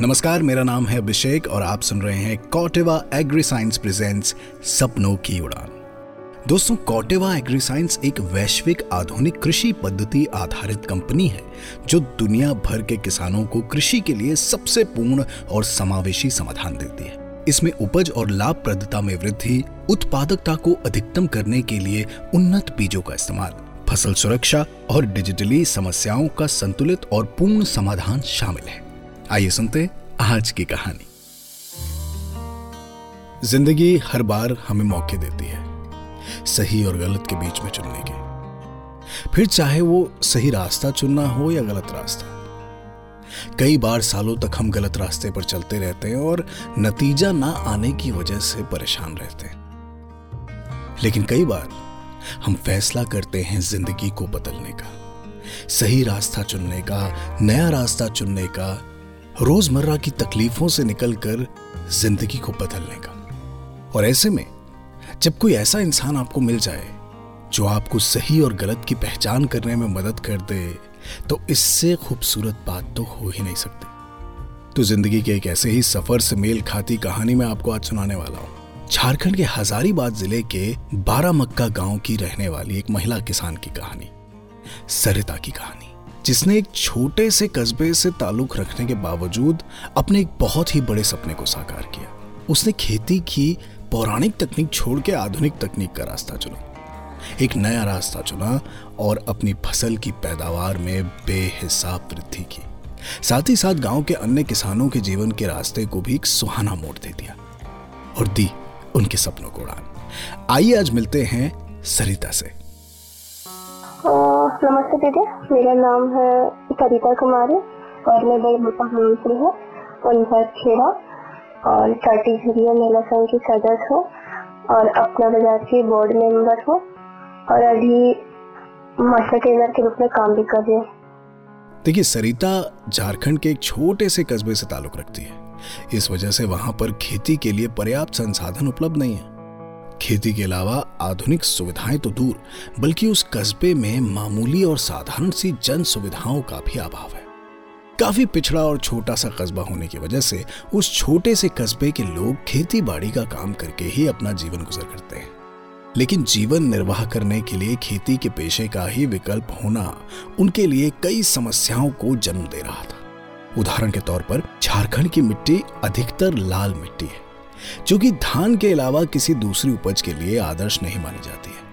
नमस्कार, मेरा नाम है अभिषेक और आप सुन रहे हैं कॉटेवा एग्री साइंस प्रेजेंट्स सपनों की उड़ान। दोस्तों, कॉटेवा एग्री साइंस एक वैश्विक आधुनिक कृषि पद्धति आधारित कंपनी है, जो दुनिया भर के किसानों को कृषि के लिए सबसे पूर्ण और समावेशी समाधान देती है। इसमें उपज और लाभप्रदता में वृद्धि, उत्पादकता को अधिकतम करने के लिए उन्नत बीजों का इस्तेमाल, फ़सल सुरक्षा और डिजिटली समस्याओं का संतुलित और पूर्ण समाधान शामिल है। आइए सुनते आज की कहानी। ज़िंदगी हर बार हमें मौके देती है, सही और गलत के बीच में चुनने के। फिर चाहे वो सही रास्ता चुनना हो या गलत रास्ता। कई बार सालों तक हम गलत रास्ते पर चलते रहते हैं और नतीजा ना आने की वजह से परेशान रहते हैं। लेकिन कई बार हम फैसला करते हैं ज़िंदगी को बदलने का, सही रास्ता चुनने का, नया रास्ता चुनने का रोज़मर्रा की तकलीफों से निकलकर ज़िंदगी को बदलने का। और ऐसे में, जब कोई ऐसा इंसान आपको मिल जाए, जो आपको सही और गलत की पहचान करने में मदद कर दे तो इससे खूबसूरत बात तो हो ही नहीं सकती। तो ज़िंदगी के एक ऐसे ही सफ़र से मेल खाती कहानी में आपको आज सुनाने वाला हूँ। झारखंड के हजारीबाग ज़िले के बारामक्का गाँव की रहने वाली एक महिला किसान की कहानी, सरिता की कहानी। जिसने एक छोटे से कस्बे से ताल्लुक रखने के बावजूद अपने एक बहुत ही बड़े सपने को साकार किया। उसने खेती की पौराणिक तकनीक छोड़ के आधुनिक तकनीक का रास्ता चुना। एक नया रास्ता चुना और अपनी फ़सल की पैदावार में बेहिसाब वृद्धि की। साथ ही साथ गाँव के अन्य किसानों के जीवन के रास्ते को भी एक सुहाना मोड़ दे दिया और दी उनके सपनों को उड़ान। आइए आज मिलते हैं सरिता से। नमस्ते दीदी। मेरा नाम है सरिता कुमारी और मैं बड़े गाँव से हूँ पंचायत खेड़ा और थर्टी झुरिया महिला संघ की सदस्य हूँ और अपना बाज़ार की बोर्ड मेंबर हूँ और अभी मास्टर ट्रेनर के रूप में काम भी कर रही हूँ। देखिए, सरिता झारखंड के एक छोटे से कस्बे से ताल्लुक रखती है। इस वजह से वहाँ पर खेती के लिए पर्याप्त संसाधन उपलब्ध नहीं है। खेती के अलावा आधुनिक सुविधाएँ तो दूर, बल्कि उस कस्बे में मामूली और साधारण सी जन सुविधाओं का भी अभाव है। काफ़ी पिछड़ा और छोटा सा कस्बा होने की वजह से उस छोटे से कस्बे के लोग खेती बाड़ी का काम करके ही अपना जीवन गुजर करते हैं। लेकिन जीवन निर्वाह करने के लिए खेती के पेशे का ही विकल्प होना उनके लिए कई समस्याओं को जन्म दे रहा था। उदाहरण के तौर पर, झारखंड की मिट्टी अधिकतर लाल मिट्टी है। जो कि धान के अलावा किसी दूसरी उपज के लिए आदर्श नहीं मानी जाती है।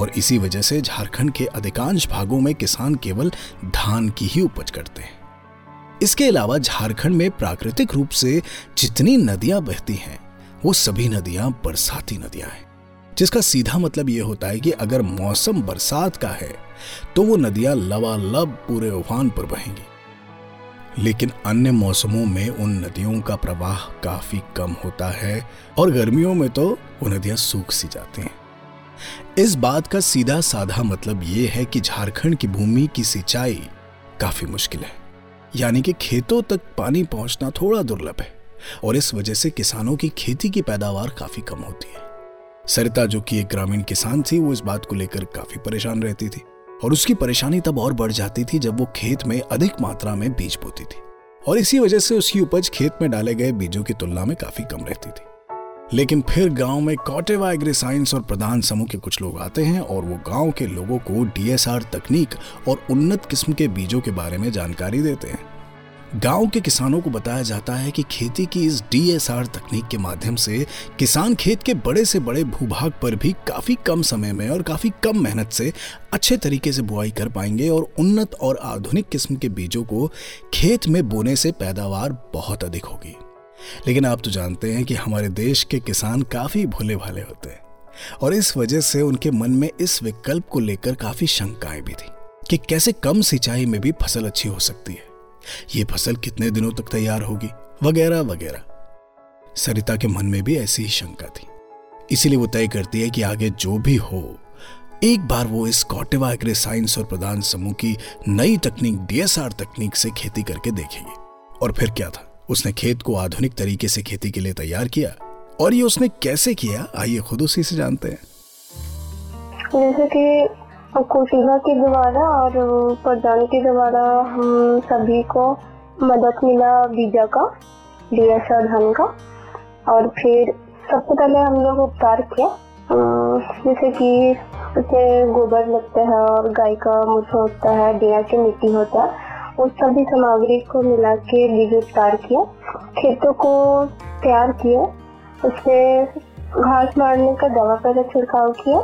और इसी वजह से झारखंड के अधिकांश भागों में किसान केवल धान की ही उपज करते हैं। इसके अलावा झारखंड में प्राकृतिक रूप से जितनी नदियाँ बहती हैं, वो सभी नदियाँ बरसाती नदियाँ हैं। जिसका सीधा मतलब यह होता है कि अगर मौसम बरसात का है तो वो नदियाँ लबालब पूरे उफान पर बहेंगी। लेकिन अन्य मौसमों में उन नदियों का प्रवाह काफ़ी कम होता है और गर्मियों में तो वो नदियाँ सूख सी जाती हैं। इस बात का सीधा साधा मतलब ये है कि झारखंड की भूमि की सिंचाई काफ़ी मुश्किल है। यानी कि खेतों तक पानी पहुँचना थोड़ा दुर्लभ है और इस वजह से किसानों की खेती की पैदावार काफ़ी कम होती है। सरिता जो कि एक ग्रामीण किसान थी, वो इस बात को लेकर काफ़ी परेशान रहती थी। और उसकी परेशानी तब और बढ़ जाती थी जब वो खेत में अधिक मात्रा में बीज बोती थी। और इसी वजह से उसकी उपज खेत में डाले गए बीजों की तुलना में काफ़ी कम रहती थी। लेकिन फिर गाँव में कॉटेवा एग्री साइंस और प्रधान समूह के कुछ लोग आते हैं और वो गाँव के लोगों को डीएसआर तकनीक और उन्नत किस्म के बीजों के बारे में जानकारी देते हैं। गाँव के किसानों को बताया जाता है कि खेती की इस डीएसआर तकनीक के माध्यम से किसान खेत के बड़े से बड़े भूभाग पर भी काफ़ी कम समय में और काफ़ी कम मेहनत से अच्छे तरीके से बुआई कर पाएँगे और उन्नत और आधुनिक किस्म के बीजों को खेत में बोने से पैदावार बहुत अधिक होगी। लेकिन आप तो जानते हैं कि हमारे देश के किसान काफ़ी भोले भाले होते हैं और इस वजह से उनके मन में इस विकल्प को लेकर काफ़ी शंकाएँ भी थी कि कैसे कम सिंचाई में भी फ़सल अच्छी हो सकती है। ये फ़सल कितने दिनों तक तैयार होगी? वगैरह वगैरह। सरिता के मन में भी ऐसी ही शंका थी। इसीलिए वो तय करती है कि आगे जो भी हो, एक बार वो इस कॉटेवा एग्री साइंस और प्रधान समूह की नई तकनीक, डीएसआर तकनीक से खेती करके देखेगी। और फिर क्या था? उसने खेत को आधुनिक तरीके से खेती के लिए तैयार किया? और ये उसने कैसे किया? आइए खुद उसी से जानते हैं। जैसे कि कोशिका के द्वारा और प्रधान के द्वारा हम सभी को मदद मिला बीजा का डीएसआर धान का। और फिर सबसे पहले हम लोग उपचार किया। जैसे कि उसमें गोबर लगता है और गाय का मूत्र होता है डिया की मिट्टी होता है, उस सभी सामग्री को मिला के बीज उपचार किया। खेतों को तैयार किया। उससे घास मारने का दवा का छिड़काव किया।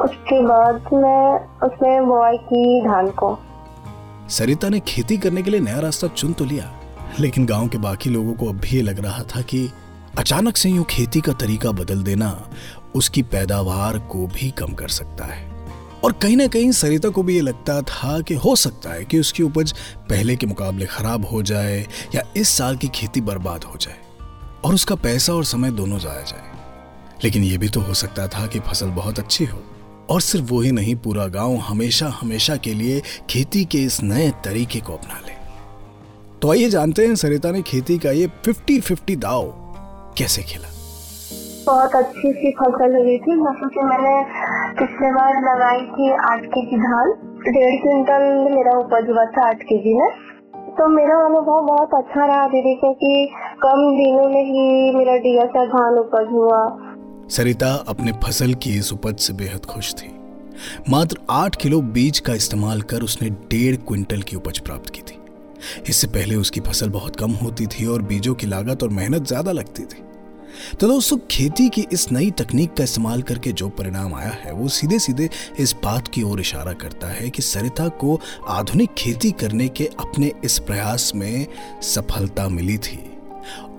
उसके बाद मैं उसमें बुआई की धान को। सरिता ने खेती करने के लिए नया रास्ता चुन तो लिया, लेकिन गाँव के बाकी लोगों को अब भी ये लग रहा था कि अचानक से यूँ खेती का तरीका बदल देना उसकी पैदावार को भी कम कर सकता है। और कहीं ना कहीं सरिता को भी ये लगता था कि हो सकता है कि उसकी उपज पहले के मुकाबले खराब हो जाए या इस साल की खेती बर्बाद हो जाए और उसका पैसा और समय दोनों जाया जाए। लेकिन यह भी तो हो सकता था कि फ़सल बहुत अच्छी हो। और सिर्फ़ वो ही नहीं, पूरा गाँव हमेशा हमेशा के लिए खेती के इस नए तरीके को अपना ले। तो आइए जानते हैं, सरिता ने खेती का ये फिफ्टी फिफ्टी दाव कैसे खेला? बहुत अच्छी सी फ़सल हुई थी, जैसे कि मैंने पिछले बार लगाई थी आठ के जी धान। डेढ़ क्विंटल मेरा उपज हुआ था आठ के जी में। तो मेरा अनुभव बहुत अच्छा रहा दीदी, क्योंकि कम दिनों में ही मेरा सा धान उपज हुआ। सरिता अपने फ़सल की इस उपज से बेहद खुश थी। मात्र आठ किलो बीज का इस्तेमाल कर उसने डेढ़ क्विंटल की उपज प्राप्त की थी। इससे पहले उसकी फ़सल बहुत कम होती थी और बीजों की लागत और मेहनत ज़्यादा लगती थी। तो दोस्तों, खेती की इस नई तकनीक का इस्तेमाल करके जो परिणाम आया है, वो सीधे सीधे इस बात की ओर इशारा करता है कि सरिता को आधुनिक खेती करने के अपने इस प्रयास में सफलता मिली थी।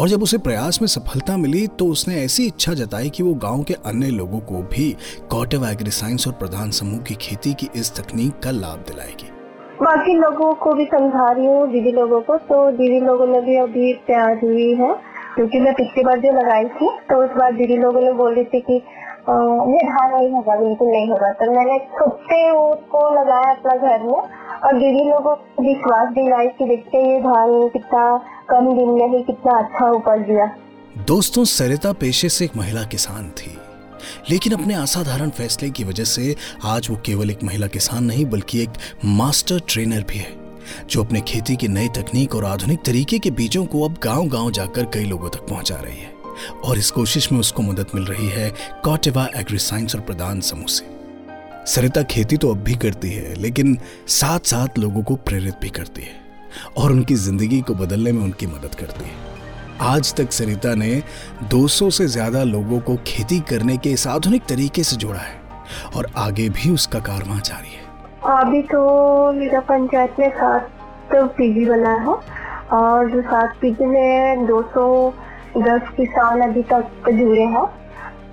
और जब उसे प्रयास में सफलता मिली तो उसने ऐसी इच्छा जताई कि वो गाँव के अन्य लोगों को भी कॉटेव एग्री साइंस और प्रधान समूह की खेती की इस तकनीक का लाभ दिलाएगी। बाकी लोगों को भी समझा रही हूँ, दीदी लोगों को। तो दीदी लोगों ने भी अभी तैयार हुई है, क्योंकि मैं पिछली बार जो लगाई थी तो उस बार दीदी लोगों ने बोल रही थी कि ये धान नहीं होगा, बिल्कुल नहीं होगा। तो मैंने खुद से उसको लगाया अपना घर में, और दीदी लोगों को विश्वास दिलाई कि देखते ये धान कितना कम दिन में ही कितना अच्छा उपज दिया। दोस्तों, सरिता पेशे से एक महिला किसान थी। लेकिन अपने असाधारण फैसले की वजह से आज वो केवल एक महिला किसान नहीं, बल्कि एक मास्टर ट्रेनर भी है, जो अपने खेती की नई तकनीक और आधुनिक तरीके के बीजों को अब गाँव गाँव जाकर कई लोगों तक पहुँचा रही है। और इस कोशिश में उसको मदद मिल रही है कॉटेवा एग्री साइंस और प्रदान समूह से। सरिता खेती तो अब भी करती है, लेकिन साथ साथ लोगों को प्रेरित भी करती है। और उनकी ज़िंदगी को बदलने में उनकी मदद करती है। आज तक सरिता ने 200 से ज़्यादा लोगों को खेती करने के इस आधुनिक तरीके से जोड़ा है और आगे भी उसका कारवां जारी है। अभी तो मेरा पंचायत में सात तो पीजी बना है और जो सात पीजी में 210 किसान अभी तक जुड़े हैं।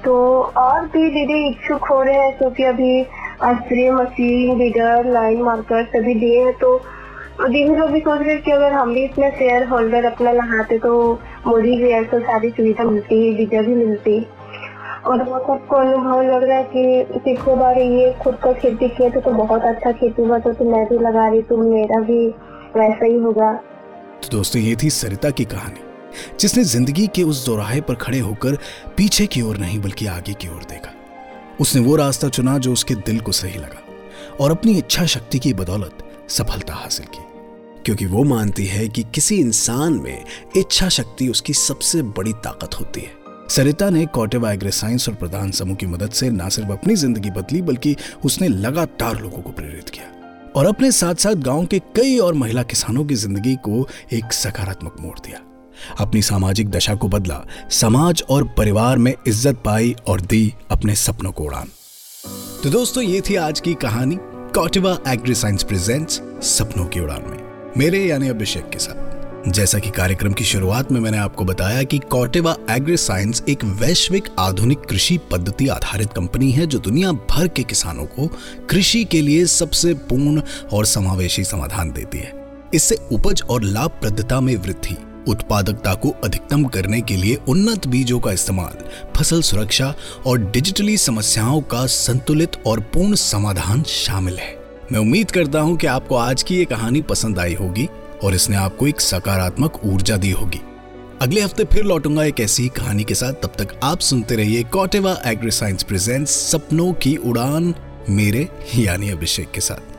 तो और भी दीदी इच्छुक हो रहे हैं क्योंकि अभी अस्त्री मशीन, रीडर, लाइन मार्कर सभी दिए हैं तो दीदी लोग भी सोच रहे कि अगर हम भी इसमें शेयर होल्डर अपना लगाते तो मुझे भी ऐसा सारी सुविधा मिलती वीज़ा भी मिलती। और वो सबको अनुभव लग रहा है कि पिछले बार ये खुद का खेती किया तो, तो बहुत अच्छा खेती हुआ तो, तो मैं भी लगा रही तो मेरा भी वैसा ही होगा। तो दोस्तों ये थी सरिता की कहानी जिसने ज़िंदगी के उस दोराहे पर खड़े होकर पीछे की ओर नहीं बल्कि आगे की ओर देखा। उसने वो रास्ता चुना जो उसके दिल को सही लगा और अपनी इच्छा शक्ति की बदौलत सफलता हासिल की। क्योंकि वो मानती है कि किसी इंसान में इच्छा शक्ति उसकी सबसे बड़ी ताकत होती है। सरिता ने कॉटेवा एग्रे साइंस और प्रधान समूह की मदद से न सिर्फ़ अपनी ज़िंदगी बदली, बल्कि उसने लगातार लोगों को प्रेरित किया और अपने साथ साथ गाँव के कई और महिला किसानों की ज़िंदगी को एक सकारात्मक मोड़ दिया। अपनी सामाजिक दशा को बदला, समाज और परिवार में इज़्ज़त पाई और दी अपने सपनों को उड़ान। तो दोस्तों, ये थी आज की कहानी। कॉटिवा एग्री साइंस प्रेजेंट्स सपनों की उड़ान में। मेरे यानी अभिषेक के साथ। जैसा कि कार्यक्रम की शुरुआत में मैंने आपको बताया कि कॉटेवा एग्री साइंस एक वैश्विक आधुनिक कृषि पद्धति आधारित कंपनी है जो दुनिया भर के किसानों को कृषि के लिए सबसे पूर्ण और समावेशी समाधान देती है। इससे उपज और लाभप्रदता में वृद्धि, उत्पादकता को अधिकतम करने के लिए उन्नत बीजों का इस्तेमाल, फ़सल सुरक्षा और डिजिटली समस्याओं का संतुलित और पूर्ण समाधान शामिल है। मैं उम्मीद करता हूँ कि आपको आज की ये कहानी पसंद आई होगी और इसने आपको एक सकारात्मक ऊर्जा दी होगी। अगले हफ़्ते फिर लौटूँगा एक ऐसी कहानी के साथ। तब तक आप सुनते रहिए कॉटेवा एग्री साइंस प्रेजेंट्स, सपनों की उड़ान मेरे यानी अभिषेक के साथ।